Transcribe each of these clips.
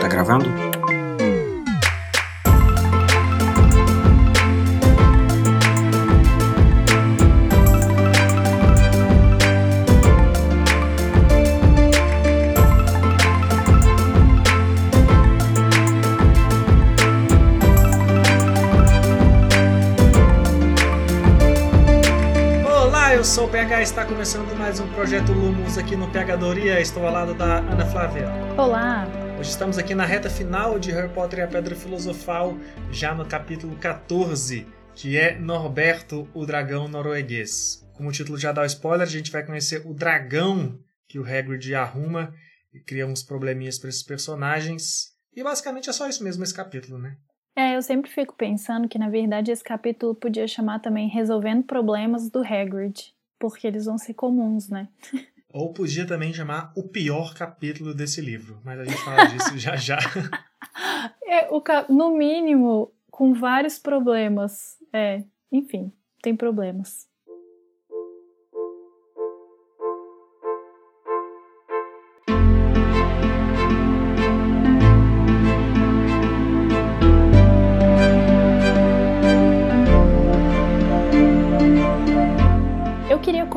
Tá gravando? Está começando mais um projeto Lumos aqui no Pegadoria. Estou ao lado da Ana Flávia. Olá! Hoje estamos aqui na reta final de Harry Potter e a Pedra Filosofal, já no capítulo 14, que é Norberto, o Dragão Norueguês. Como o título já dá o spoiler, a gente vai conhecer o dragão que o Hagrid arruma e cria uns probleminhas para esses personagens. E basicamente é só isso mesmo esse capítulo, né? É, eu sempre fico pensando que na verdade esse capítulo podia chamar também Resolvendo Problemas do Hagrid porque eles vão ser comuns, né? Ou podia também chamar o pior capítulo desse livro, mas a gente fala disso já já. É, o, no mínimo, com vários problemas. É, enfim, tem problemas.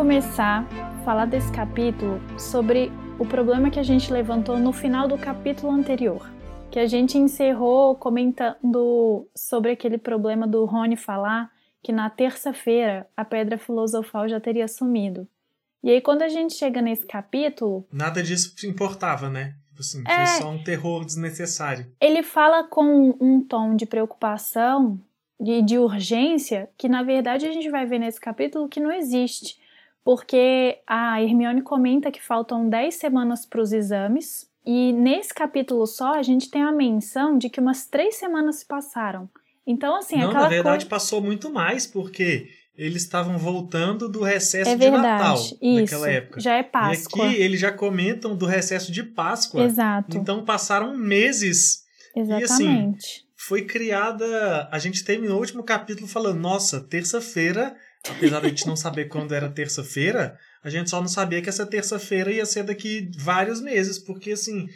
Começar a falar desse capítulo sobre o problema que a gente levantou no final do capítulo anterior, que a gente encerrou comentando sobre aquele problema do Rony falar que na terça-feira a pedra filosofal já teria sumido. E aí quando a gente chega nesse capítulo, nada disso importava, né? Tipo assim, é, foi só um terror desnecessário. Ele fala com um tom de preocupação e de urgência que na verdade a gente vai ver nesse capítulo que não existe porque a Hermione comenta que faltam 10 semanas para os exames, e nesse capítulo só a gente tem a menção de que umas três semanas se passaram. Então, assim, Não, aquela na verdade coisa... passou muito mais, porque eles estavam voltando do recesso é de Natal isso, naquela época. Já é Páscoa. E aqui eles já comentam do recesso de Páscoa. Exato. Então passaram meses. Exatamente. E assim, foi criada. A gente terminou o último capítulo falando: nossa, terça-feira apesar de a gente não saber quando era terça-feira, a gente só não sabia que essa terça-feira ia ser daqui vários meses, porque assim,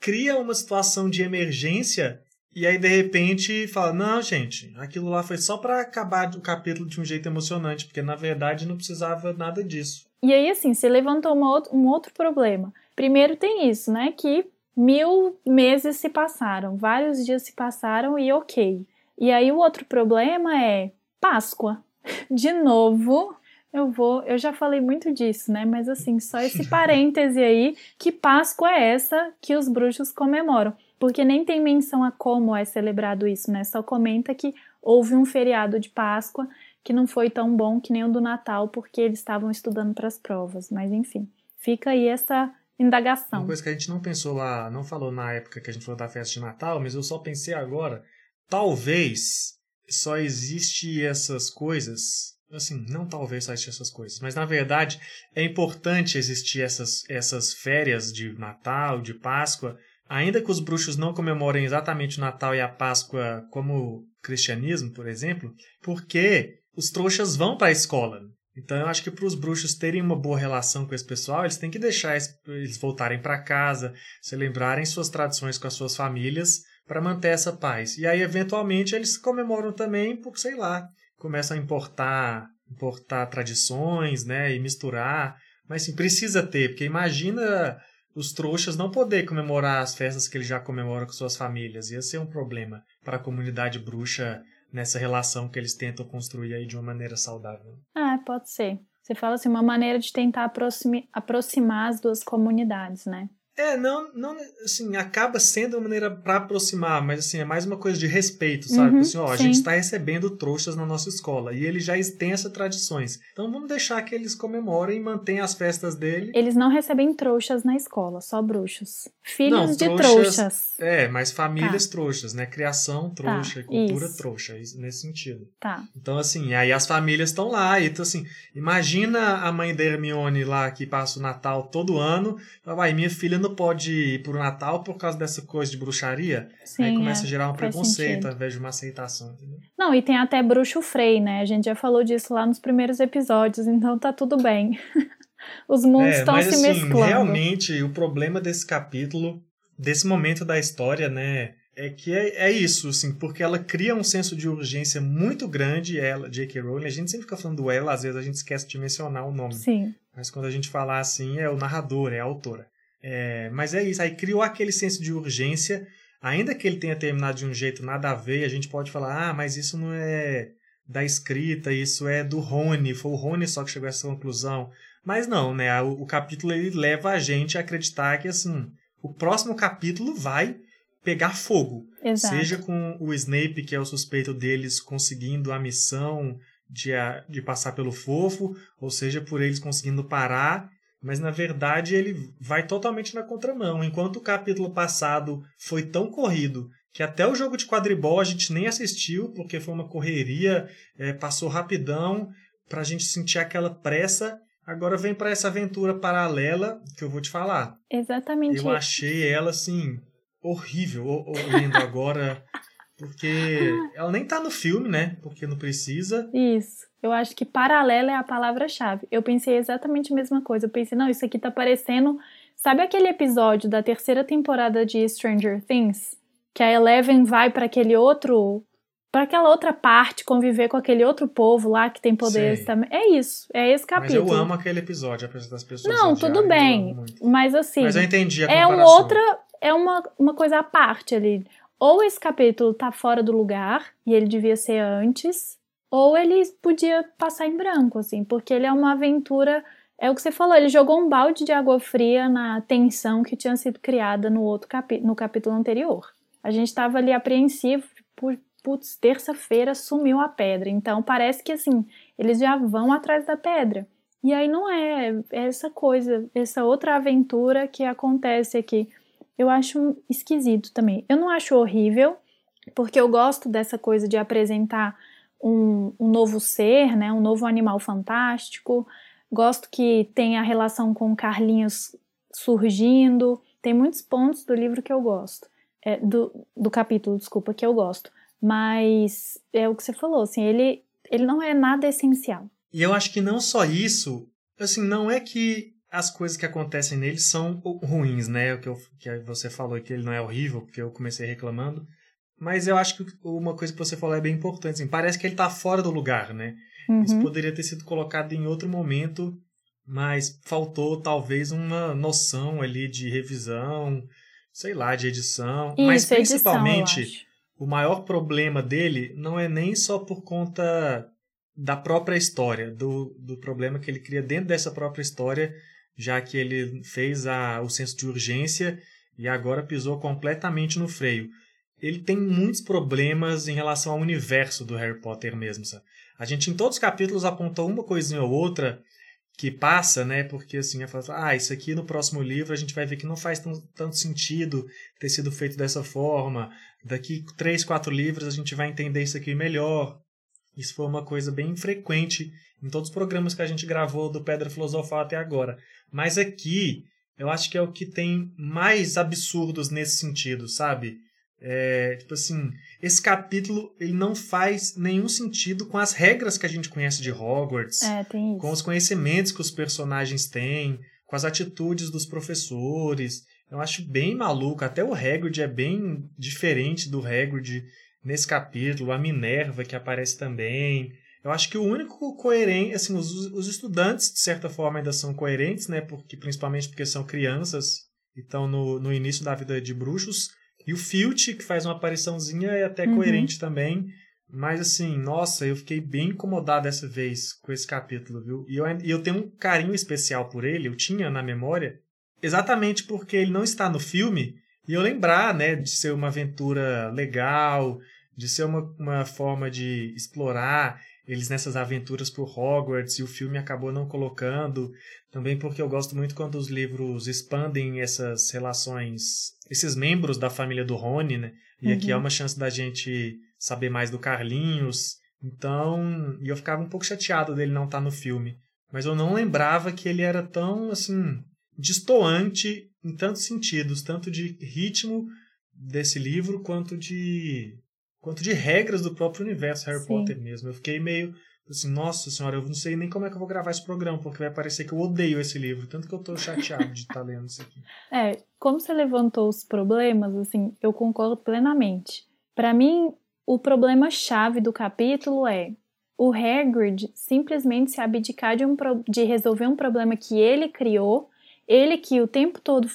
cria uma situação de emergência e aí de repente fala: "Não, gente, aquilo lá foi só para acabar o capítulo de um jeito emocionante, porque na verdade não precisava nada disso". E aí assim, você levantou um outro problema. Primeiro tem isso, né, que mil meses se passaram, vários dias se passaram e ok. E aí o outro problema é Páscoa de novo, eu vou, eu já falei muito disso, né? Mas assim, só esse parêntese aí, que Páscoa é essa que os bruxos comemoram? Porque nem tem menção a como é celebrado isso, né? Só comenta que houve um feriado de Páscoa que não foi tão bom que nem o do Natal, porque eles estavam estudando para as provas. Mas enfim, fica aí essa indagação. Uma coisa que a gente não pensou lá, não falou na época que a gente falou da festa de Natal, mas eu só pensei agora, talvez só existe essas coisas. Assim, não talvez só existe essas coisas, mas na verdade é importante existir essas, essas férias de Natal, de Páscoa, ainda que os bruxos não comemorem exatamente o Natal e a Páscoa como o cristianismo, por exemplo, porque os trouxas vão para a escola. Então eu acho que para os bruxos terem uma boa relação com esse pessoal, eles têm que deixar eles voltarem para casa, celebrarem suas tradições com as suas famílias, para manter essa paz. E aí, eventualmente, eles comemoram também por, sei lá, começam a importar, importar tradições, né, e misturar. Mas sim, precisa ter, porque imagina os trouxas não poder comemorar as festas que eles já comemoram com suas famílias. Ia ser um problema para a comunidade bruxa nessa relação que eles tentam construir aí de uma maneira saudável. Ah, pode ser. Você fala assim, uma maneira de tentar aproximar as duas comunidades, né? É, não, não, assim, acaba sendo uma maneira para aproximar, mas assim, é mais uma coisa de respeito, sabe? Uhum, assim, ó, a gente está recebendo trouxas na nossa escola e eles já têm essas tradições. Então vamos deixar que eles comemorem e mantenham as festas dele. Eles não recebem trouxas na escola, só bruxos. Filhos não, de trouxas, trouxas. É, mas famílias tá. trouxas, né? Criação trouxa, tá, cultura isso. trouxa, isso, nesse sentido. Tá. Então, assim, aí as famílias estão lá. Então, assim, imagina a mãe da Hermione lá que passa o Natal todo ano. Vai, minha filha não pode ir pro Natal por causa dessa coisa de bruxaria. Sim, aí começa é, a gerar um preconceito sentido. ao invés de uma aceitação. Entendeu? Não, e tem até bruxo Frei, né? A gente já falou disso lá nos primeiros episódios, então tá tudo bem. Os mundos É, estão se assim, mesclando. realmente o problema desse capítulo, desse momento da história, né, é que é, é isso, assim, porque ela cria um senso de urgência muito grande, ela, J.K. Rowling, a gente sempre fica falando do ela, às vezes a gente esquece de mencionar o nome, Sim, mas quando a gente falar assim, é o narrador, é a autora. É, mas é isso, aí criou aquele senso de urgência, ainda que ele tenha terminado de um jeito nada a ver, a gente pode falar, ah, mas isso não é da escrita, isso é do Rony, foi o Rony só que chegou a essa conclusão. Mas não, né? O, o capítulo ele leva a gente a acreditar que assim, o próximo capítulo vai pegar fogo. exato. Seja com o Snape, que é o suspeito deles, conseguindo a missão de, a- de passar pelo fofo, ou seja, por eles conseguindo parar. Mas na verdade ele vai totalmente na contramão. Enquanto o capítulo passado foi tão corrido que até o jogo de quadribol a gente nem assistiu, porque foi uma correria, é, passou rapidão, pra gente sentir aquela pressa. Agora vem para essa aventura paralela que eu vou te falar. Exatamente. Eu achei ela assim horrível, o- o- lendo agora, porque ela nem tá no filme, né? Porque não precisa. Isso. Eu acho que paralela é a palavra-chave. Eu pensei exatamente a mesma coisa. Eu pensei, não, isso aqui tá parecendo. Sabe aquele episódio da terceira temporada de Stranger Things? Que a Eleven vai para aquele outro. para aquela outra parte, conviver com aquele outro povo lá que tem poderes também. É isso. É esse Mas capítulo. eu amo aquele episódio, apesar das pessoas. Não, tudo bem. Mas assim. Mas eu entendi a é um outra é uma, uma coisa à parte ali. Ou esse capítulo tá fora do lugar e ele devia ser antes, ou ele podia passar em branco, assim, porque ele é uma aventura. É o que você falou, ele jogou um balde de água fria na tensão que tinha sido criada no outro capi no capítulo anterior. A gente estava ali apreensivo, por putz, terça-feira sumiu a pedra. Então parece que assim, eles já vão atrás da pedra. E aí não é, é essa coisa, essa outra aventura que acontece aqui. Eu acho esquisito também. Eu não acho horrível, porque eu gosto dessa coisa de apresentar um, um novo ser, né, um novo animal fantástico. Gosto que tem a relação com Carlinhos surgindo. Tem muitos pontos do livro que eu gosto. É, do, do capítulo, desculpa, que eu gosto. Mas é o que você falou, assim, ele, ele não é nada essencial. E eu acho que não só isso, assim, não é que as coisas que acontecem nele são ruins, né? O que, eu, que você falou que ele não é horrível, porque eu comecei reclamando. Mas eu acho que uma coisa que você falou é bem importante. Assim, parece que ele tá fora do lugar, né? Uhum. Isso poderia ter sido colocado em outro momento, mas faltou talvez uma noção ali de revisão, sei lá, de edição. mas Isso, edição, principalmente, acho. o maior problema dele não é nem só por conta da própria história, do, do problema que ele cria dentro dessa própria história, já que ele fez a, o senso de urgência e agora pisou completamente no freio. Ele tem muitos problemas em relação ao universo do Harry Potter mesmo. Sabe? A gente em todos os capítulos apontou uma coisinha ou outra que passa, né? Porque assim, eu falo, ah, isso aqui no próximo livro a gente vai ver que não faz tanto sentido ter sido feito dessa forma. Daqui três, quatro livros a gente vai entender isso aqui melhor. Isso foi uma coisa bem frequente em todos os programas que a gente gravou do Pedra Filosofal até agora. Mas aqui, eu acho que é o que tem mais absurdos nesse sentido, sabe? É, tipo assim, esse capítulo ele não faz nenhum sentido com as regras que a gente conhece de Hogwarts, É, com os conhecimentos que os personagens têm, com as atitudes dos professores. Eu acho bem maluco. Até o Hagrid é bem diferente do Hagrid nesse capítulo. A Minerva que aparece também. Eu acho que o único coerente, assim, os, os estudantes de certa forma ainda são coerentes, né? Porque principalmente porque são crianças, e estão no, no início da vida de bruxos. E o Filch, que faz uma apariçãozinha, é até Uhum. coerente também. Mas assim, nossa, eu fiquei bem incomodado dessa vez com esse capítulo, viu? E eu, e eu tenho um carinho especial por ele, eu tinha na memória, exatamente porque ele não está no filme, e eu lembrar, né, de ser uma aventura legal, de ser uma, uma forma de explorar eles nessas aventuras por Hogwarts, e o filme acabou não colocando. Também porque eu gosto muito quando os livros expandem essas relações, esses membros da família do Rony, né? E aqui Uhum. é uma chance da gente saber mais do Carlinhos. Então, e eu ficava um pouco chateado dele não estar no filme. Mas eu não lembrava que ele era tão, assim, destoante em tantos sentidos, tanto de ritmo desse livro quanto de quanto de regras do próprio universo Harry Sim. Potter mesmo. Eu fiquei meio assim, nossa senhora, eu não sei nem como é que eu vou gravar esse programa, porque vai parecer que eu odeio esse livro, tanto que eu tô chateado de estar tá lendo isso aqui. É, como você levantou os problemas, assim, eu concordo plenamente. Para mim, o problema chave do capítulo é o Hagrid simplesmente se abdicar de, um, de resolver um problema que ele criou, ele que o tempo todo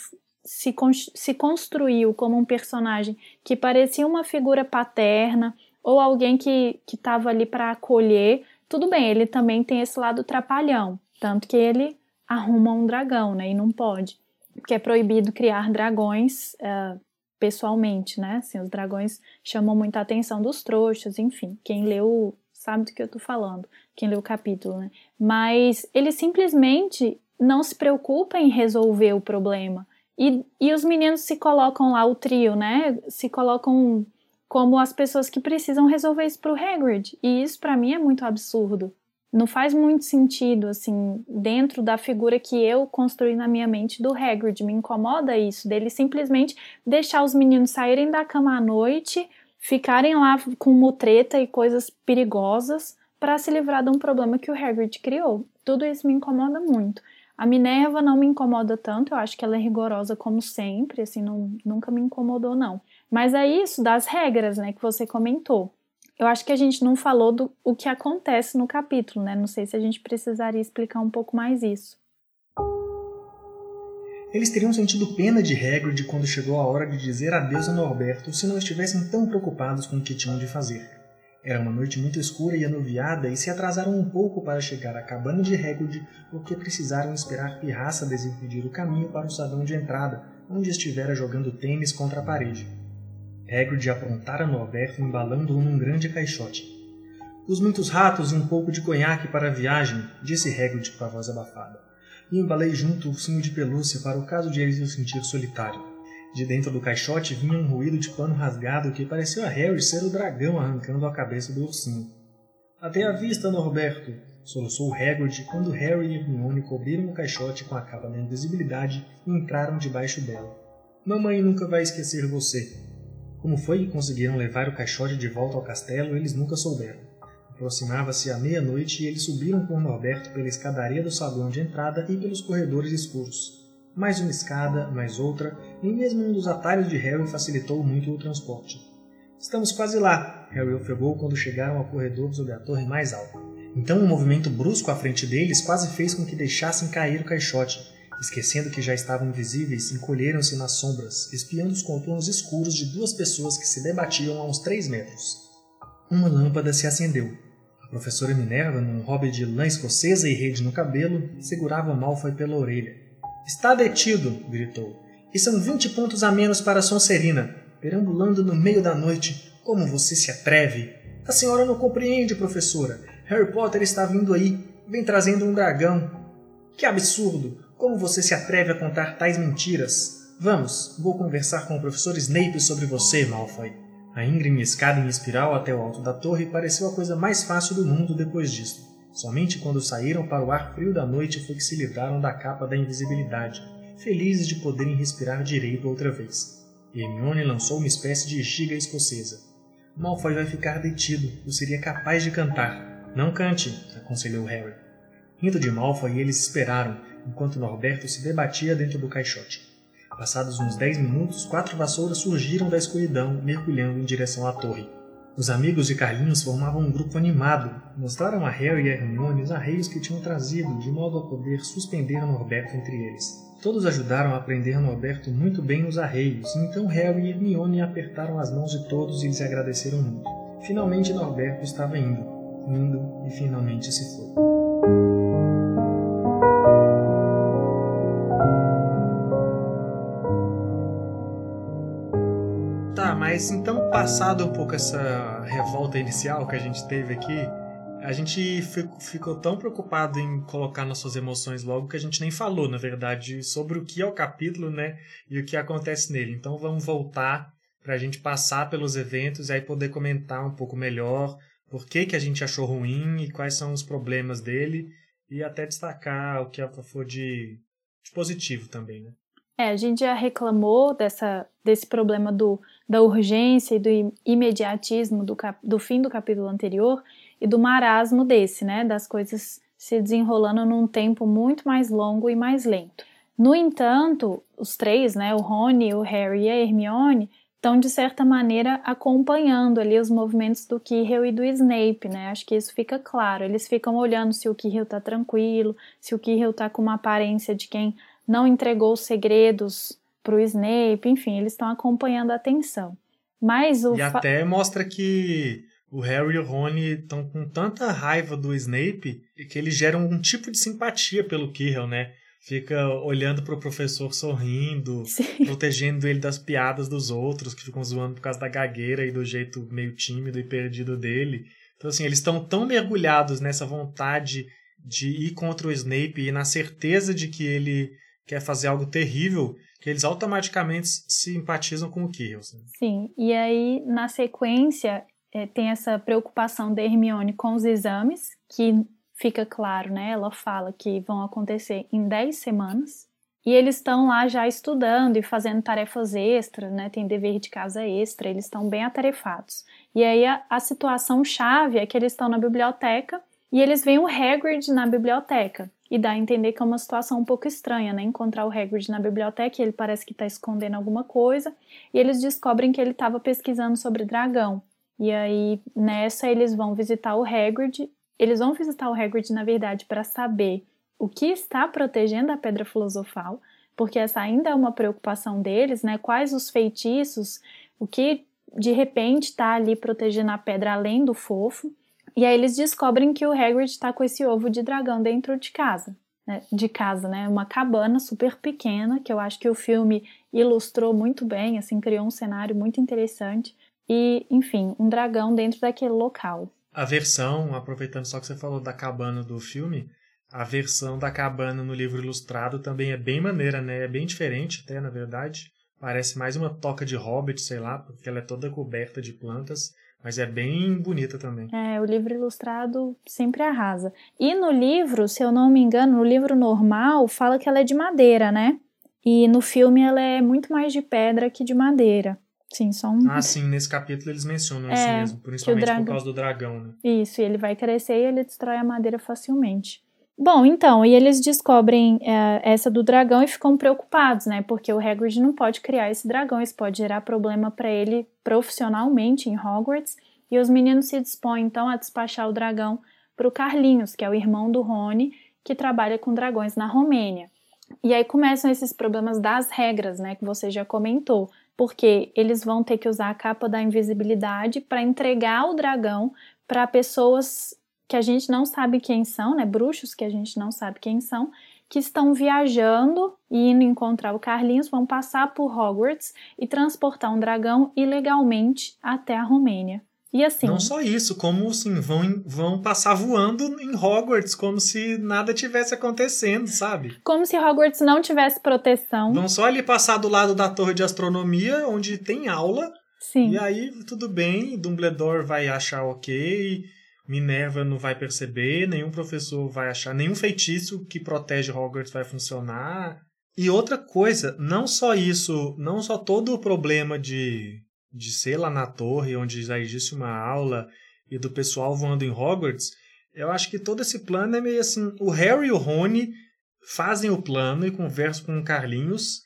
se, se construiu como um personagem que parecia uma figura paterna ou alguém que estava ali para acolher. Tudo bem, ele também tem esse lado trapalhão, tanto que ele arruma um dragão, né? E não pode, porque é proibido criar dragões uh, pessoalmente, né? Assim, os dragões chamam muita atenção dos trouxas, enfim. Quem leu sabe do que eu tô falando, quem leu o capítulo, né? Mas ele simplesmente não se preocupa em resolver o problema. E, e os meninos se colocam lá, o trio, né? Se colocam como as pessoas que precisam resolver isso pro Hagrid. E isso para mim é muito absurdo. Não faz muito sentido, assim, dentro da figura que eu construí na minha mente do Hagrid. Me incomoda isso, dele simplesmente deixar os meninos saírem da cama à noite, ficarem lá com mutreta e coisas perigosas para se livrar de um problema que o Hagrid criou. Tudo isso me incomoda muito. A Minerva não me incomoda tanto, eu acho que ela é rigorosa como sempre, assim, não, nunca me incomodou, não. Mas é isso das regras, né, que você comentou. Eu acho que a gente não falou do o que acontece no capítulo, né? Não sei se a gente precisaria explicar um pouco mais isso. Eles teriam sentido pena de Hagrid quando chegou a hora de dizer adeus a Norberto se não estivessem tão preocupados com o que tinham de fazer. Era uma noite muito escura e anuviada e se atrasaram um pouco para chegar à cabana de Hagrid porque precisaram esperar Pirraça desimpedir o caminho para o salão de entrada, onde estivera jogando tênis contra a parede. Hagrid aprontara Norberto embalando-o num grande caixote. Os muitos ratos e um pouco de conhaque para a viagem, disse Hagrid com a voz abafada e embalei junto o ursinho de pelúcia para o caso de ele se sentir solitário. De dentro do caixote vinha um ruído de pano rasgado que pareceu a Harry ser o dragão arrancando a cabeça do ursinho. Até a vista, Norberto! soluçou Hagrid quando Harry e Hermione cobriram o caixote com a capa da invisibilidade e entraram debaixo dela. Mamãe nunca vai esquecer você. Como foi que conseguiram levar o caixote de volta ao castelo, eles nunca souberam. Aproximava-se a meia-noite e eles subiram com Norberto pela escadaria do salão de entrada e pelos corredores escuros. Mais uma escada, mais outra, nem mesmo um dos atalhos de Harry facilitou muito o transporte. Estamos quase lá, Harry ofegou quando chegaram ao corredor sobre a torre mais alta. Então um movimento brusco à frente deles quase fez com que deixassem cair o caixote. Esquecendo que já estavam invisíveis, encolheram-se nas sombras, espiando os contornos escuros de duas pessoas que se debatiam a uns três metros. Uma lâmpada se acendeu, professora Minerva, num hobby de lã escocesa e rede no cabelo, segurava Malfoy pela orelha. Está detido! gritou. E são vinte pontos a menos para Sonserina, perambulando no meio da noite. Como você se atreve? A senhora não compreende, professora. Harry Potter está vindo aí. Vem trazendo um dragão. Que absurdo! Como você se atreve a contar tais mentiras? Vamos, vou conversar com o professor Snape sobre você, Malfoy. A íngreme escada em espiral até o alto da torre pareceu a coisa mais fácil do mundo depois disto. Somente quando saíram para o ar frio da noite foi que se livraram da capa da invisibilidade, felizes de poderem respirar direito outra vez. Hermione lançou uma espécie de giga escocesa. Malfoy vai ficar detido, eu seria capaz de cantar. Não cante, aconselhou Harry. Rindo de Malfoy, eles esperaram, enquanto Norberto se debatia dentro do caixote. Passados uns dez minutos, quatro vassouras surgiram da escuridão, mergulhando em direção à torre. Os amigos de Carlinhos formavam um grupo animado. Mostraram a Harry e a Hermione os arreios que tinham trazido, de modo a poder suspender Norberto entre eles. Todos ajudaram a prender Norberto muito bem nos arreios, então Harry e Hermione apertaram as mãos de todos e lhes agradeceram muito. Finalmente Norberto estava indo, indo e finalmente se foi. Mas então, passado um pouco essa revolta inicial que a gente teve aqui, a gente ficou tão preocupado em colocar nossas emoções logo que a gente nem falou, na verdade, sobre o que é o capítulo, né? E o que acontece nele. Então vamos voltar para a gente passar pelos eventos e aí poder comentar um pouco melhor por que, que a gente achou ruim e quais são os problemas dele e até destacar o que for de de positivo também, né? É, a gente já reclamou dessa, desse problema do, da urgência e do imediatismo do, cap, do fim do capítulo anterior e do marasmo desse, né? Das coisas se desenrolando num tempo muito mais longo e mais lento. No entanto, os três, né, o Rony, o Harry e a Hermione, estão de certa maneira acompanhando ali os movimentos do Quirrell e do Snape, né? Acho que isso fica claro. Eles ficam olhando se o Quirrell tá tranquilo, se o Quirrell tá com uma aparência de quem não entregou os segredos pro Snape, enfim, eles estão acompanhando a atenção. Mas o E até mostra que o Harry e o Rony estão com tanta raiva do Snape que eles geram um tipo de simpatia pelo Quirrell, né? fica olhando pro professor sorrindo, Sim. protegendo ele das piadas dos outros que ficam zoando por causa da gagueira e do jeito meio tímido e perdido dele. Então, assim, eles estão tão mergulhados nessa vontade de ir contra o Snape e na certeza de que ele quer fazer algo terrível, que eles automaticamente simpatizam com o Kirill. Assim. Sim, e aí na sequência é, tem essa preocupação da Hermione com os exames, que fica claro, né? Ela fala que vão acontecer em 10 semanas. E eles estão lá já estudando e fazendo tarefas extras, né? Tem dever de casa extra, eles estão bem atarefados. E aí a, a situação chave é que eles estão na biblioteca e eles veem o Hagrid na biblioteca. E dá a entender que é uma situação um pouco estranha, né? Encontrar o Hagrid na biblioteca ele parece que está escondendo alguma coisa. E eles descobrem que ele estava pesquisando sobre dragão. E aí, nessa, eles vão visitar o Hagrid eles vão visitar o Hagrid, na verdade, para saber o que está protegendo a Pedra Filosofal, porque essa ainda é uma preocupação deles, né? Quais os feitiços, o que de repente está ali protegendo a pedra além do fofo. E aí eles descobrem que o Hagrid está com esse ovo de dragão dentro de casa. Né? De casa, né? Uma cabana super pequena, que eu acho que o filme ilustrou muito bem, assim, criou um cenário muito interessante. E, enfim, um dragão dentro daquele local a versão, aproveitando só que você falou da cabana do filme, a versão da cabana no livro ilustrado também é bem maneira, né? É bem diferente até, na verdade. Parece mais uma toca de hobbit, sei lá, porque ela é toda coberta de plantas, mas é bem bonita também. É, o livro ilustrado sempre arrasa. E no livro, se eu não me engano, no livro normal, fala que ela é de madeira, né? E no filme ela é muito mais de pedra que de madeira. Sim, só um. Ah, sim, nesse capítulo eles mencionam é, isso mesmo, principalmente dragão... por causa do dragão, né? Isso, e ele vai crescer e ele destrói a madeira facilmente. Bom, então, e eles descobrem é, essa do dragão e ficam preocupados, né? Porque o Hagrid não pode criar esse dragão, isso pode gerar problema para ele profissionalmente em Hogwarts. E os meninos se dispõem então a despachar o dragão para o Carlinhos, que é o irmão do Rony, que trabalha com dragões na Romênia. E aí começam esses problemas das regras, né, que você já comentou porque eles vão ter que usar a capa da invisibilidade para entregar o dragão para pessoas que a gente não sabe quem são, né? Bruxos que a gente não sabe quem são, que estão viajando e indo encontrar o Carlinhos, vão passar por Hogwarts e transportar um dragão ilegalmente até a Romênia. E assim. Não só isso, como assim, vão, vão passar voando em Hogwarts, como se nada tivesse acontecendo, sabe? Como se Hogwarts não tivesse proteção. Vão só ali passar do lado da torre de astronomia, onde tem aula. Sim. E aí, tudo bem, Dumbledore vai achar ok, Minerva não vai perceber, nenhum professor vai achar, nenhum feitiço que protege Hogwarts vai funcionar. E outra coisa, não só isso, não só todo o problema de de ser lá na torre, onde já existe uma aula, e do pessoal voando em Hogwarts, eu acho que todo esse plano é meio assim. O Harry e o Rony fazem o plano e conversam com o Carlinhos,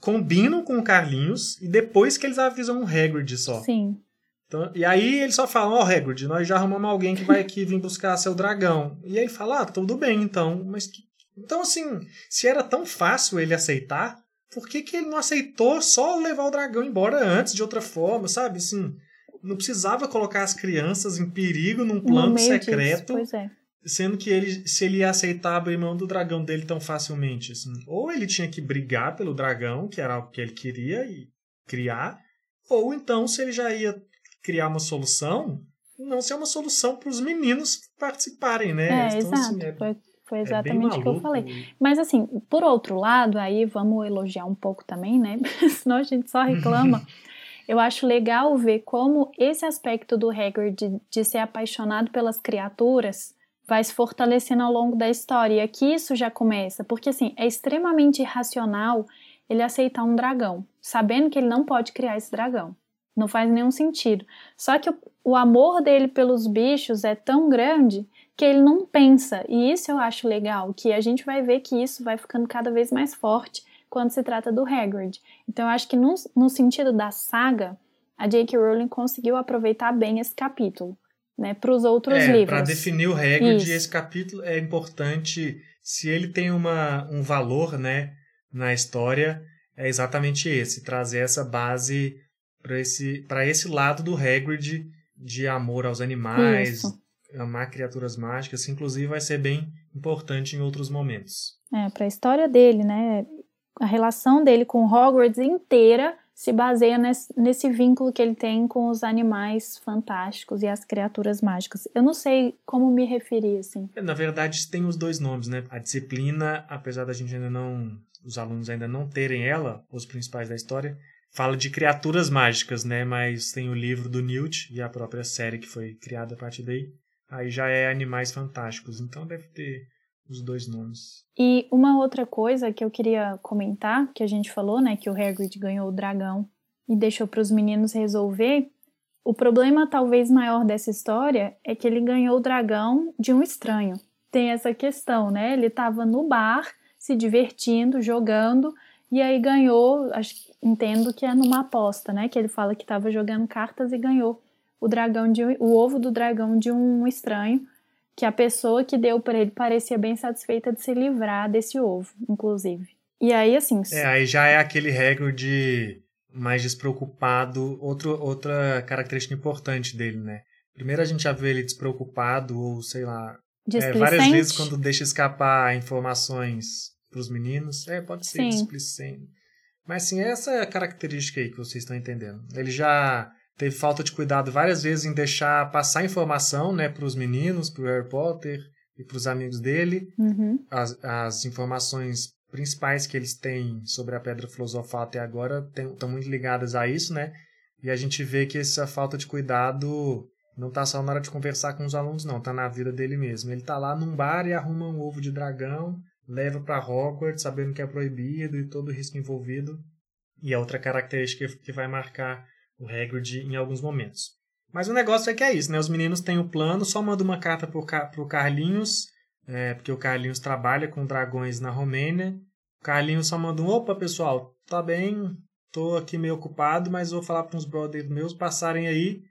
combinam com o Carlinhos, e depois que eles avisam o Hagrid só. Sim. Então, e aí eles só falam, ó oh, Hagrid, nós já arrumamos alguém que vai aqui vir buscar seu dragão. E aí ele fala, ah, tudo bem então, mas... Que... Então assim, se era tão fácil ele aceitar, por que, que ele não aceitou só levar o dragão embora antes, de outra forma, sabe? Assim, não precisava colocar as crianças em perigo num plano secreto. Disso, é. Sendo que ele, se ele ia aceitar abrir mão do dragão dele tão facilmente. Assim. Ou ele tinha que brigar pelo dragão, que era o que ele queria e criar, ou então, se ele já ia criar uma solução, não ser uma solução para os meninos participarem, né? É, então, assim, exato. Assim, é... Foi é exatamente o que eu falei. Mas assim, por outro lado, aí vamos elogiar um pouco também, né? Senão a gente só reclama. eu acho legal ver como esse aspecto do Hagrid de, de ser apaixonado pelas criaturas vai se fortalecendo ao longo da história. E aqui isso já começa, porque assim, é extremamente irracional ele aceitar um dragão, sabendo que ele não pode criar esse dragão. Não faz nenhum sentido. Só que o, o amor dele pelos bichos é tão grande que ele não pensa. E isso eu acho legal, que a gente vai ver que isso vai ficando cada vez mais forte quando se trata do Hagrid. Então eu acho que no, no sentido da saga, a J.K. Rowling conseguiu aproveitar bem esse capítulo, né, para os outros é, livros. Para definir o Hagrid, Isso. esse capítulo é importante se ele tem uma, um valor, né, na história, é exatamente esse, trazer essa base para esse esse lado do Hagrid de amor aos animais, Isso. Amar criaturas mágicas, inclusive vai ser bem importante em outros momentos. É, para a história dele, né? A relação dele com Hogwarts inteira se baseia nesse, nesse, vínculo que ele tem com os animais fantásticos e as criaturas mágicas. Eu não sei como me referir, assim. É, na verdade, tem os dois nomes, né? A disciplina, apesar da gente ainda não... Os alunos ainda não terem ela, os principais da história, fala de criaturas mágicas, né? Mas tem o livro do Newt e a própria série que foi criada a partir daí. Aí já é Animais Fantásticos, então deve ter os dois nomes. E uma outra coisa que eu queria comentar, que a gente falou, né, que o Hagrid ganhou o dragão e deixou para os meninos resolver. O problema talvez maior dessa história é que ele ganhou o dragão de um estranho. Tem essa questão, né? Ele estava no bar, se divertindo, jogando, e aí ganhou, acho, entendo que é numa aposta, né? Que ele fala que estava jogando cartas e ganhou o dragão de o ovo do dragão de um estranho que a pessoa que deu para ele parecia bem satisfeita de se livrar desse ovo, inclusive. E aí, assim. É, aí já é aquele regra de mais despreocupado. Outro, outra característica importante dele, né? Primeiro a gente já vê ele despreocupado, ou sei lá. É, várias vezes quando deixa escapar informações para os meninos. É, pode ser Sim. displicente. Mas sim, essa é a característica aí que vocês estão entendendo. Ele já teve falta de cuidado várias vezes em deixar passar informação né, para os meninos, para o Harry Potter e para os amigos dele. Uhum. As, as informações principais que eles têm sobre a Pedra Filosofal até agora estão muito ligadas a isso, né? E a gente vê que essa falta de cuidado não está só na hora de conversar com os alunos, não. Está na vida dele mesmo. Ele está lá num bar e arruma um ovo de dragão, leva para Hogwarts, sabendo que é proibido e todo o risco envolvido. E é outra característica que vai marcar o Hagrid em alguns momentos. Mas o negócio é que é isso, né? Os meninos têm o plano, só manda uma carta pro, pro Carlinhos, é, porque o Carlinhos trabalha com dragões na Romênia. O Carlinhos só manda um, opa, pessoal, tá bem, tô aqui meio ocupado, mas vou falar para uns brothers meus passarem aí.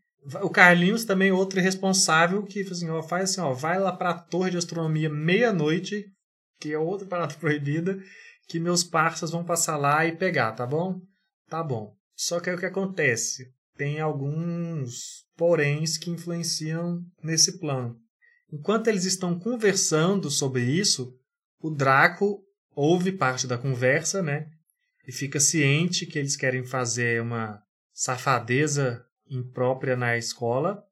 O Carlinhos também outro responsável que assim, ó, faz assim, ó, vai lá para a torre de astronomia meia-noite, que é outra parada proibida, que meus parceiros vão passar lá e pegar, tá bom? Tá bom. Só que aí o que acontece? Tem alguns poréns que influenciam nesse plano. Enquanto eles estão conversando sobre isso, o Draco ouve parte da conversa, né? E fica ciente que eles querem fazer uma safadeza imprópria na escola.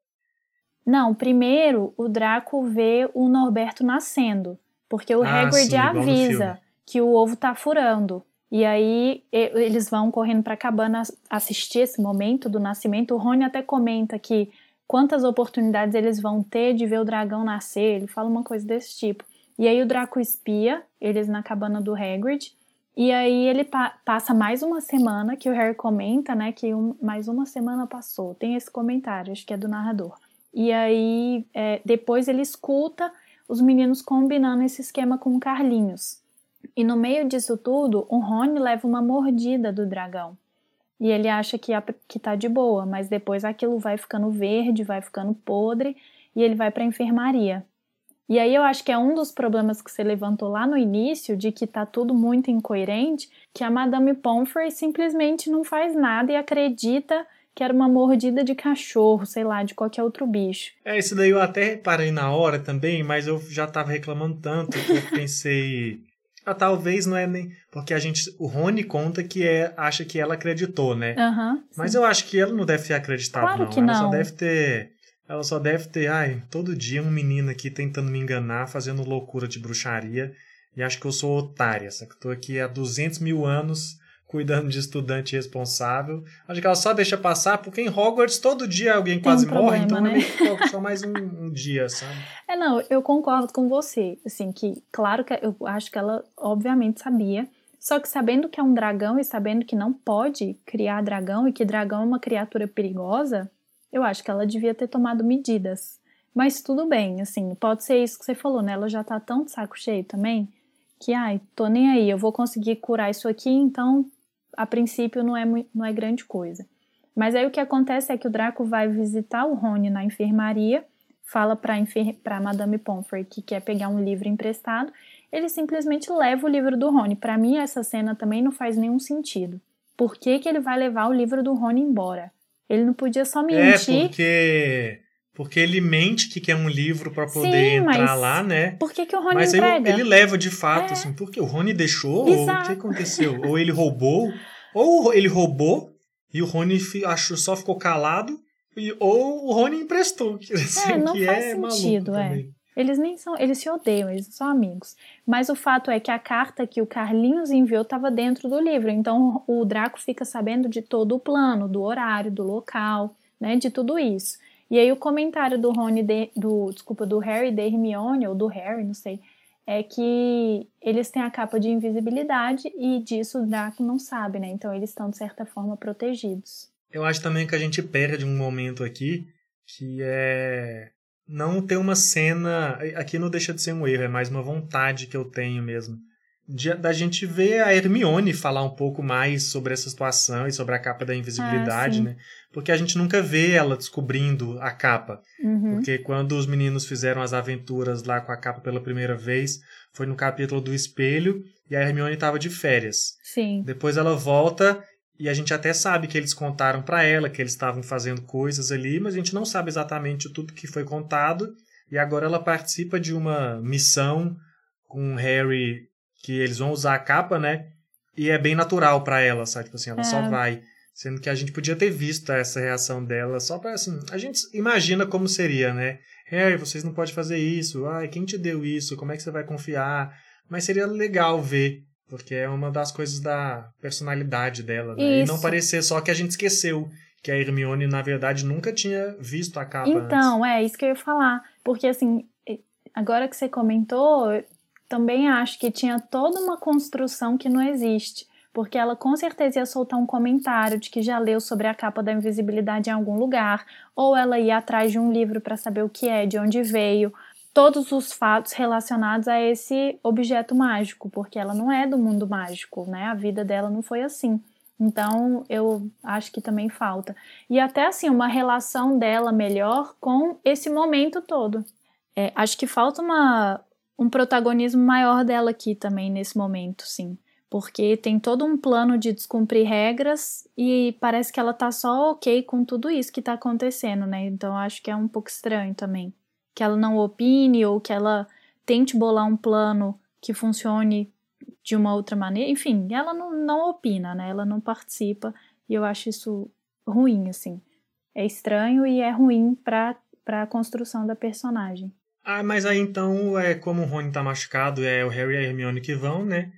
Não, primeiro o Draco vê o Norberto nascendo, porque o ah, Hagrid sim, avisa que o ovo tá furando. E aí eles vão correndo para a cabana assistir esse momento do nascimento. O Rony até comenta que quantas oportunidades eles vão ter de ver o dragão nascer. Ele fala uma coisa desse tipo. E aí o Draco espia eles na cabana do Hagrid. E aí ele pa passa mais uma semana, que o Harry comenta, né? Que um, mais uma semana passou. Tem esse comentário, acho que é do narrador. E aí é, depois ele escuta os meninos combinando esse esquema com o Carlinhos. E no meio disso tudo, o Rony leva uma mordida do dragão. E ele acha que, a, que tá de boa, mas depois aquilo vai ficando verde, vai ficando podre e ele vai para enfermaria. E aí eu acho que é um dos problemas que você levantou lá no início, de que tá tudo muito incoerente, que a Madame Pomfrey simplesmente não faz nada e acredita que era uma mordida de cachorro, sei lá, de qualquer outro bicho. É, isso daí eu até reparei na hora também, mas eu já tava reclamando tanto que eu pensei, talvez não é nem. Porque a gente. O Rony conta que é, acha que ela acreditou, né? Uhum, Mas eu acho que ela não deve ter acreditado, claro não. Que ela não. só deve ter. Ela só deve ter, ai, todo dia um menino aqui tentando me enganar, fazendo loucura de bruxaria. E acho que eu sou otária, só que eu tô aqui há 200 mil anos cuidando de estudante responsável. Acho que ela só deixa passar porque em Hogwarts todo dia alguém quase um morre, problema, então né? ela fica só mais um, um dia, sabe? É, não, eu concordo com você. Assim, que, claro que eu acho que ela, obviamente, sabia. Só que sabendo que é um dragão e sabendo que não pode criar dragão e que dragão é uma criatura perigosa, eu acho que ela devia ter tomado medidas. Mas tudo bem, assim, pode ser isso que você falou, né? Ela já tá tão de saco cheio também que, ai, tô nem aí, eu vou conseguir curar isso aqui, então, a princípio, não é, não é grande coisa. Mas aí o que acontece é que o Draco vai visitar o Rony na enfermaria, fala pra, enfer Madame Pomfrey que quer pegar um livro emprestado, ele simplesmente leva o livro do Rony. Pra mim, essa cena também não faz nenhum sentido. Por que, que ele vai levar o livro do Rony embora? Ele não podia só É, mentir. porque porque ele mente que quer um livro pra poder Sim, entrar mas lá, né? Por que, que o Rony Mas entrega? ele leva de fato, É. assim, porque o Rony deixou, ou o que aconteceu? Ou ele roubou, ou ele roubou e o Rony achou, só ficou calado, e, ou o Rony emprestou, que, assim, não que faz é sentido, é. também. Eles nem são, eles se odeiam, eles são amigos. Mas o fato é que a carta que o Carlinhos enviou estava dentro do livro, então o Draco fica sabendo de todo o plano, do horário, do local, né, de tudo isso. E aí o comentário do Rony, de- do, desculpa, do Harry da Hermione, ou do Harry, não sei, é que eles têm a capa de invisibilidade e disso o Draco não sabe, né? Então eles estão, de certa forma, protegidos. Eu acho também que a gente perde um momento aqui, que é não ter uma cena. Aqui não deixa de ser um erro, é mais uma vontade que eu tenho mesmo. De, da gente ver a Hermione falar um pouco mais sobre essa situação e sobre a capa da invisibilidade, sim. né? Porque a gente nunca vê ela descobrindo a capa. Uhum. Porque quando os meninos fizeram as aventuras lá com a capa pela primeira vez, foi no capítulo do espelho e a Hermione estava de férias. Sim. Depois ela volta e a gente até sabe que eles contaram para ela que eles estavam fazendo coisas ali, mas a gente não sabe exatamente tudo que foi contado. E agora ela participa de uma missão com Harry que eles vão usar a capa, né? E é bem natural para ela, sabe? Tipo assim, ela só É. vai. Sendo que a gente podia ter visto essa reação dela só para assim, a gente imagina como seria, né? Harry, vocês não podem fazer isso. Ai, quem te deu isso? Como é que você vai confiar? Mas seria legal ver porque é uma das coisas da personalidade dela, né? E não parecer só que a gente esqueceu que a Hermione, na verdade, nunca tinha visto a capa antes. Então, é isso que eu ia falar. Porque, assim, agora que você comentou, também acho que tinha toda uma construção que não existe. Porque ela com certeza ia soltar um comentário de que já leu sobre a capa da invisibilidade em algum lugar, ou ela ia atrás de um livro para saber o que é, de onde veio, todos os fatos relacionados a esse objeto mágico, porque ela não é do mundo mágico, né? A vida dela não foi assim. Então, eu acho que também falta. E até assim, uma relação dela melhor com esse momento todo. É, acho que falta uma, um protagonismo maior dela aqui também nesse momento, sim. Porque tem todo um plano de descumprir regras e parece que ela tá só ok com tudo isso que tá acontecendo, né? Então acho que é um pouco estranho também. Que ela não opine ou que ela tente bolar um plano que funcione de uma outra maneira. Enfim, ela não, não opina, né? Ela não participa. E eu acho isso ruim, assim. É estranho e é ruim pra, pra construção da personagem. Ah, mas aí então, é como o Rony tá machucado, é o Harry e a Hermione que vão, né?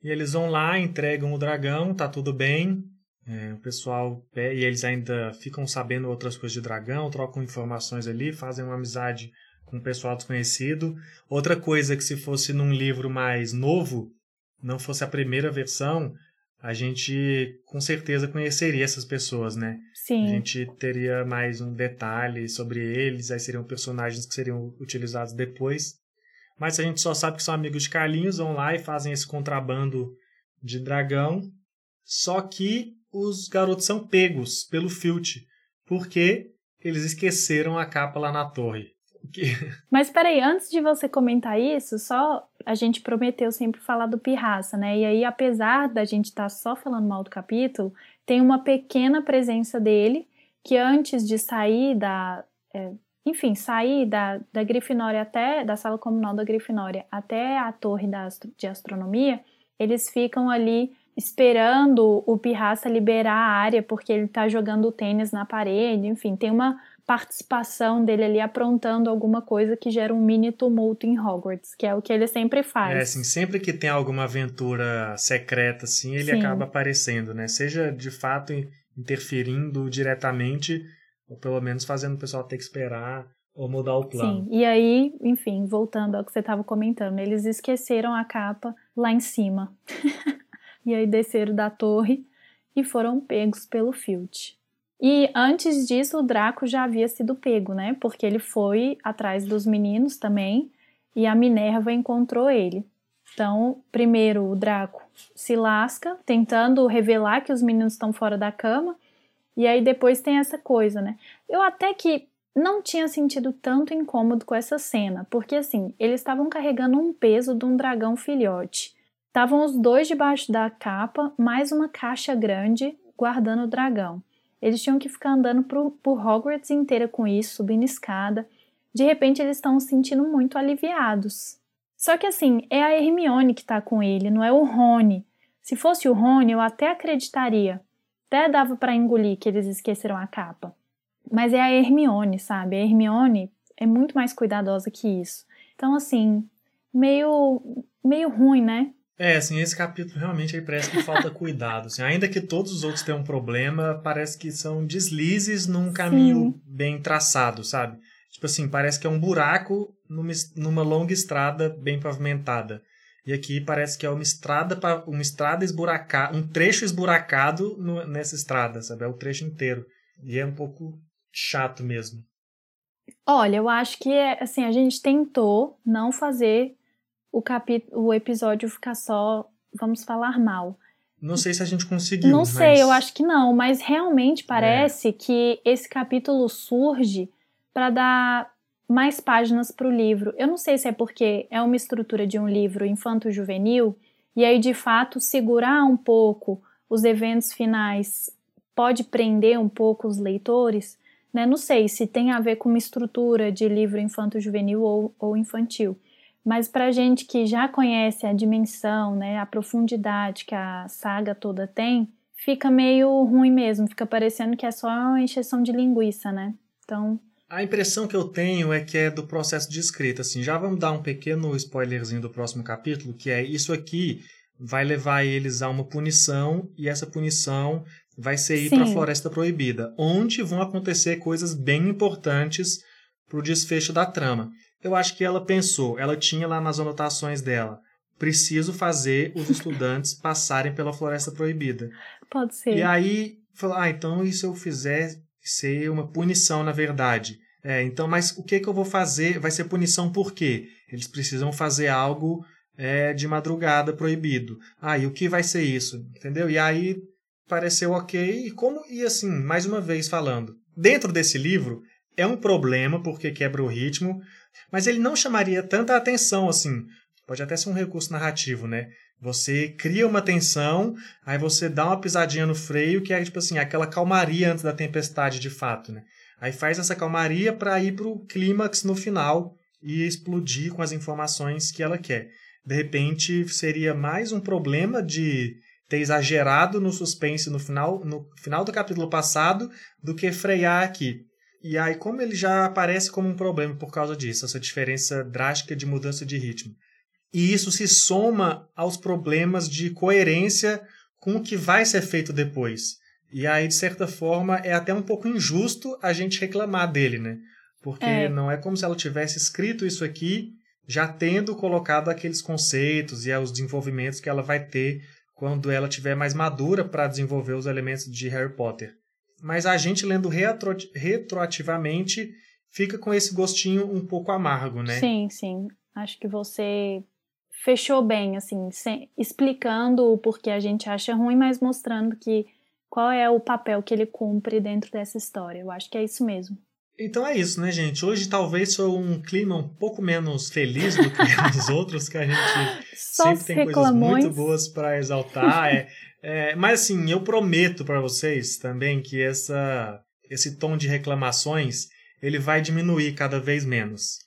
E eles vão lá, entregam o dragão, tá tudo bem. É, o pessoal, é, e eles ainda ficam sabendo outras coisas de dragão, trocam informações ali, fazem uma amizade com o pessoal desconhecido. Outra coisa que se fosse num livro mais novo, não fosse a primeira versão, a gente com certeza conheceria essas pessoas, né? Sim. A gente teria mais um detalhe sobre eles, aí seriam personagens que seriam utilizados depois. Mas a gente só sabe que são amigos de Carlinhos, vão lá e fazem esse contrabando de dragão. Só que os garotos são pegos pelo Filch, porque eles esqueceram a capa lá na torre. Que- Mas peraí, antes de você comentar isso, só a gente prometeu sempre falar do Pirraça, né? E aí, apesar da gente estar só falando mal do capítulo, tem uma pequena presença dele que antes de sair da. é, enfim, sair da, da Grifinória até. da sala comunal da Grifinória até a torre da, de astronomia, eles ficam ali esperando o Pirraça liberar a área porque ele tá jogando tênis na parede, enfim, tem uma participação dele ali aprontando alguma coisa que gera um mini tumulto em Hogwarts, que é o que ele sempre faz. É, assim, sempre que tem alguma aventura secreta, assim, ele Sim. acaba aparecendo, né? Seja de fato interferindo diretamente, ou pelo menos fazendo o pessoal ter que esperar ou mudar o plano. Sim, e aí, enfim, voltando ao que você estava comentando, eles esqueceram a capa lá em cima. e aí desceram da torre e foram pegos pelo Filch. E antes disso, o Draco já havia sido pego, né? Porque ele foi atrás dos meninos também e a Minerva encontrou ele. Então, primeiro o Draco se lasca, tentando revelar que os meninos estão fora da cama, e aí depois tem essa coisa, né? Eu até que não tinha sentido tanto incômodo com essa cena, porque assim, eles estavam carregando um peso de um dragão filhote. Estavam os dois debaixo da capa, mais uma caixa grande guardando o dragão. Eles tinham que ficar andando por, por Hogwarts inteira com isso, subindo escada. De repente, eles estão se sentindo muito aliviados. Só que assim, é a Hermione que tá com ele, não é o Rony. Se fosse o Rony, eu até acreditaria. Até dava para engolir que eles esqueceram a capa. Mas é a Hermione, sabe? A Hermione é muito mais cuidadosa que isso. Então, assim, meio, meio ruim, né? É, assim, esse capítulo realmente aí parece que falta cuidado. Assim, ainda que todos os outros tenham um problema, parece que são deslizes num caminho Sim. bem traçado, sabe? Tipo assim, parece que é um buraco numa, numa longa estrada bem pavimentada. E aqui parece que é uma estrada, uma estrada esburacada, um trecho esburacado no, nessa estrada, sabe? É o trecho inteiro. E é um pouco chato mesmo. Olha, eu acho que é, assim, a gente tentou não fazer o, capítulo, o episódio ficar só vamos falar mal. Não sei se a gente conseguiu. Não sei, mas... eu acho que não, mas realmente parece é. que esse capítulo surge para dar mais páginas para o livro. Eu não sei se é porque é uma estrutura de um livro infanto-juvenil e aí de fato segurar um pouco os eventos finais pode prender um pouco os leitores, né? Não sei se tem a ver com uma estrutura de livro infanto-juvenil ou, ou infantil. Mas para gente que já conhece a dimensão, né, a profundidade que a saga toda tem, fica meio ruim mesmo, fica parecendo que é só uma encheção de linguiça, né? Então. A impressão que eu tenho é que é do processo de escrita. Assim, já vamos dar um pequeno spoilerzinho do próximo capítulo, que é isso aqui vai levar eles a uma punição e essa punição vai ser ir para a Floresta Proibida, onde vão acontecer coisas bem importantes para o desfecho da trama. Eu acho que ela pensou, ela tinha lá nas anotações dela, preciso fazer os estudantes passarem pela Floresta Proibida. Pode ser. E aí, falou, ah, então e se eu fizer ser uma punição, na verdade? É, então, mas o que, que eu vou fazer? Vai ser punição por quê? Eles precisam fazer algo é, de madrugada proibido. Ah, e o que vai ser isso? Entendeu? E aí pareceu ok. E como, e assim, mais uma vez falando, dentro desse livro é um problema porque quebra o ritmo, mas ele não chamaria tanta atenção assim. Pode até ser um recurso narrativo, né? Você cria uma tensão, aí você dá uma pisadinha no freio, que é tipo assim, aquela calmaria antes da tempestade de fato, né? Aí faz essa calmaria para ir pro clímax no final e explodir com as informações que ela quer. De repente, seria mais um problema de ter exagerado no suspense no final, no final do capítulo passado do que frear aqui. E aí, como ele já aparece como um problema por causa disso, essa diferença drástica de mudança de ritmo. E isso se soma aos problemas de coerência com o que vai ser feito depois. E aí, de certa forma, é até um pouco injusto a gente reclamar dele, né? Porque é. não é como se ela tivesse escrito isso aqui já tendo colocado aqueles conceitos e os desenvolvimentos que ela vai ter quando ela tiver mais madura para desenvolver os elementos de Harry Potter mas a gente lendo retro, retroativamente fica com esse gostinho um pouco amargo, né? Sim, sim. Acho que você fechou bem, assim, sem, explicando o porquê a gente acha ruim, mas mostrando que qual é o papel que ele cumpre dentro dessa história. Eu acho que é isso mesmo. Então é isso, né, gente? Hoje talvez foi um clima um pouco menos feliz do que os outros, que a gente Só sempre tem reclamões. coisas muito boas para exaltar. É, é, mas assim, eu prometo para vocês também que essa, esse tom de reclamações ele vai diminuir cada vez menos.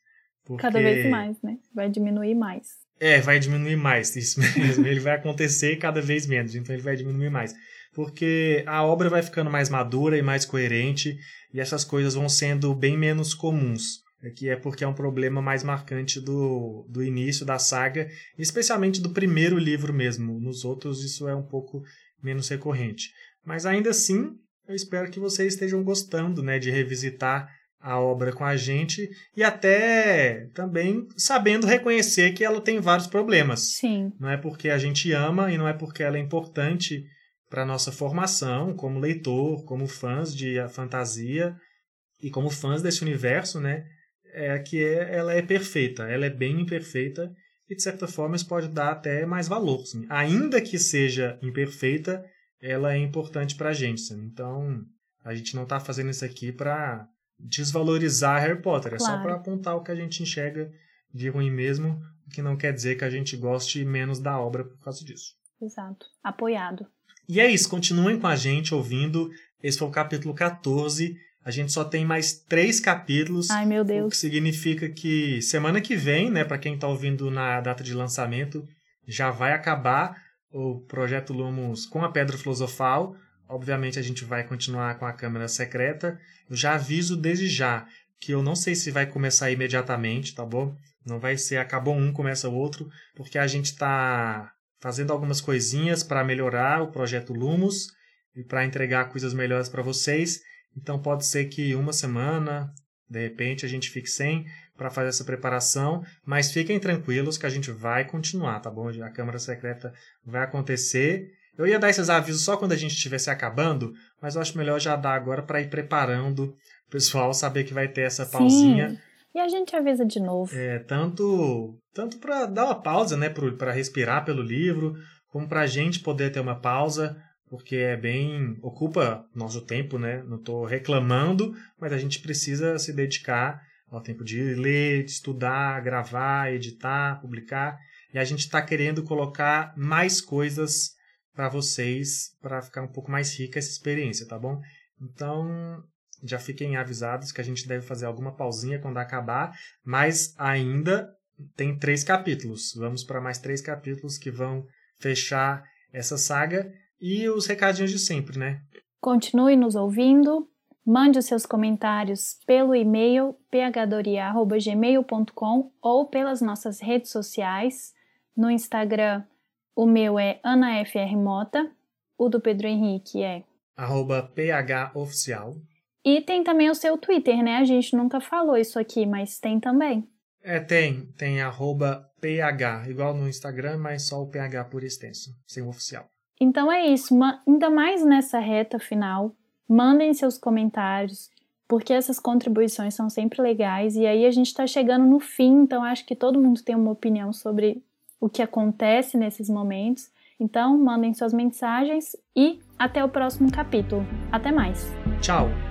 Porque... Cada vez mais, né? Vai diminuir mais. É, vai diminuir mais, isso mesmo. ele vai acontecer cada vez menos, então ele vai diminuir mais. porque a obra vai ficando mais madura e mais coerente e essas coisas vão sendo bem menos comuns. Que é porque é um problema mais marcante do, do início da saga, especialmente do primeiro livro mesmo. Nos outros, isso é um pouco menos recorrente. Mas ainda assim, eu espero que vocês estejam gostando né, de revisitar a obra com a gente e até também sabendo reconhecer que ela tem vários problemas. Sim. Não é porque a gente ama e não é porque ela é importante para nossa formação como leitor, como fãs de fantasia e como fãs desse universo, né? É que é, ela é perfeita, ela é bem imperfeita e de certa forma isso pode dar até mais valor. Assim. Ainda que seja imperfeita, ela é importante para a gente. Assim. Então a gente não está fazendo isso aqui para desvalorizar Harry Potter, é Claro. só para apontar o que a gente enxerga de ruim mesmo, o que não quer dizer que a gente goste menos da obra por causa disso. Exato. Apoiado. E é isso, continuem com a gente ouvindo. Esse foi o capítulo 14. A gente só tem mais três capítulos. Ai, meu O que Deus. significa que semana que vem, né, para quem está ouvindo na data de lançamento, já vai acabar o projeto Lumos com a Pedra Filosofal. Obviamente a gente vai continuar com a Câmara Secreta. Eu já aviso desde já que eu não sei se vai começar imediatamente, tá bom? Não vai ser acabou um, começa o outro, porque a gente está fazendo algumas coisinhas para melhorar o projeto Lumos e para entregar coisas melhores para vocês. Então pode ser que uma semana, de repente, a gente fique sem para fazer essa preparação, mas fiquem tranquilos que a gente vai continuar, tá bom? A Câmara Secreta vai acontecer. Eu ia dar esses avisos só quando a gente estivesse acabando, mas eu acho melhor já dar agora para ir preparando o pessoal saber que vai ter essa pausinha. Sim. E a gente avisa de novo. É, tanto tanto para dar uma pausa, né, para respirar pelo livro, como para a gente poder ter uma pausa, porque é bem ocupa nosso tempo, né? Não estou reclamando, mas a gente precisa se dedicar ao tempo de ler, de estudar, gravar, editar, publicar, e a gente está querendo colocar mais coisas para vocês, para ficar um pouco mais rica essa experiência, tá bom? Então, já fiquem avisados que a gente deve fazer alguma pausinha quando acabar, mas ainda tem três capítulos. Vamos para mais três capítulos que vão fechar essa saga e os recadinhos de sempre, né? Continue nos ouvindo. Mande os seus comentários pelo e-mail phdoria.gmail.com ou pelas nossas redes sociais. No Instagram, o meu é AnaFRMota, o do Pedro Henrique é. PHOficial. E tem também o seu Twitter, né? A gente nunca falou isso aqui, mas tem também. É, tem. Tem arroba PH, igual no Instagram, mas só o PH por extenso, sem o oficial. Então é isso, ainda mais nessa reta final, mandem seus comentários, porque essas contribuições são sempre legais e aí a gente está chegando no fim, então acho que todo mundo tem uma opinião sobre o que acontece nesses momentos. Então, mandem suas mensagens e até o próximo capítulo. Até mais. Tchau!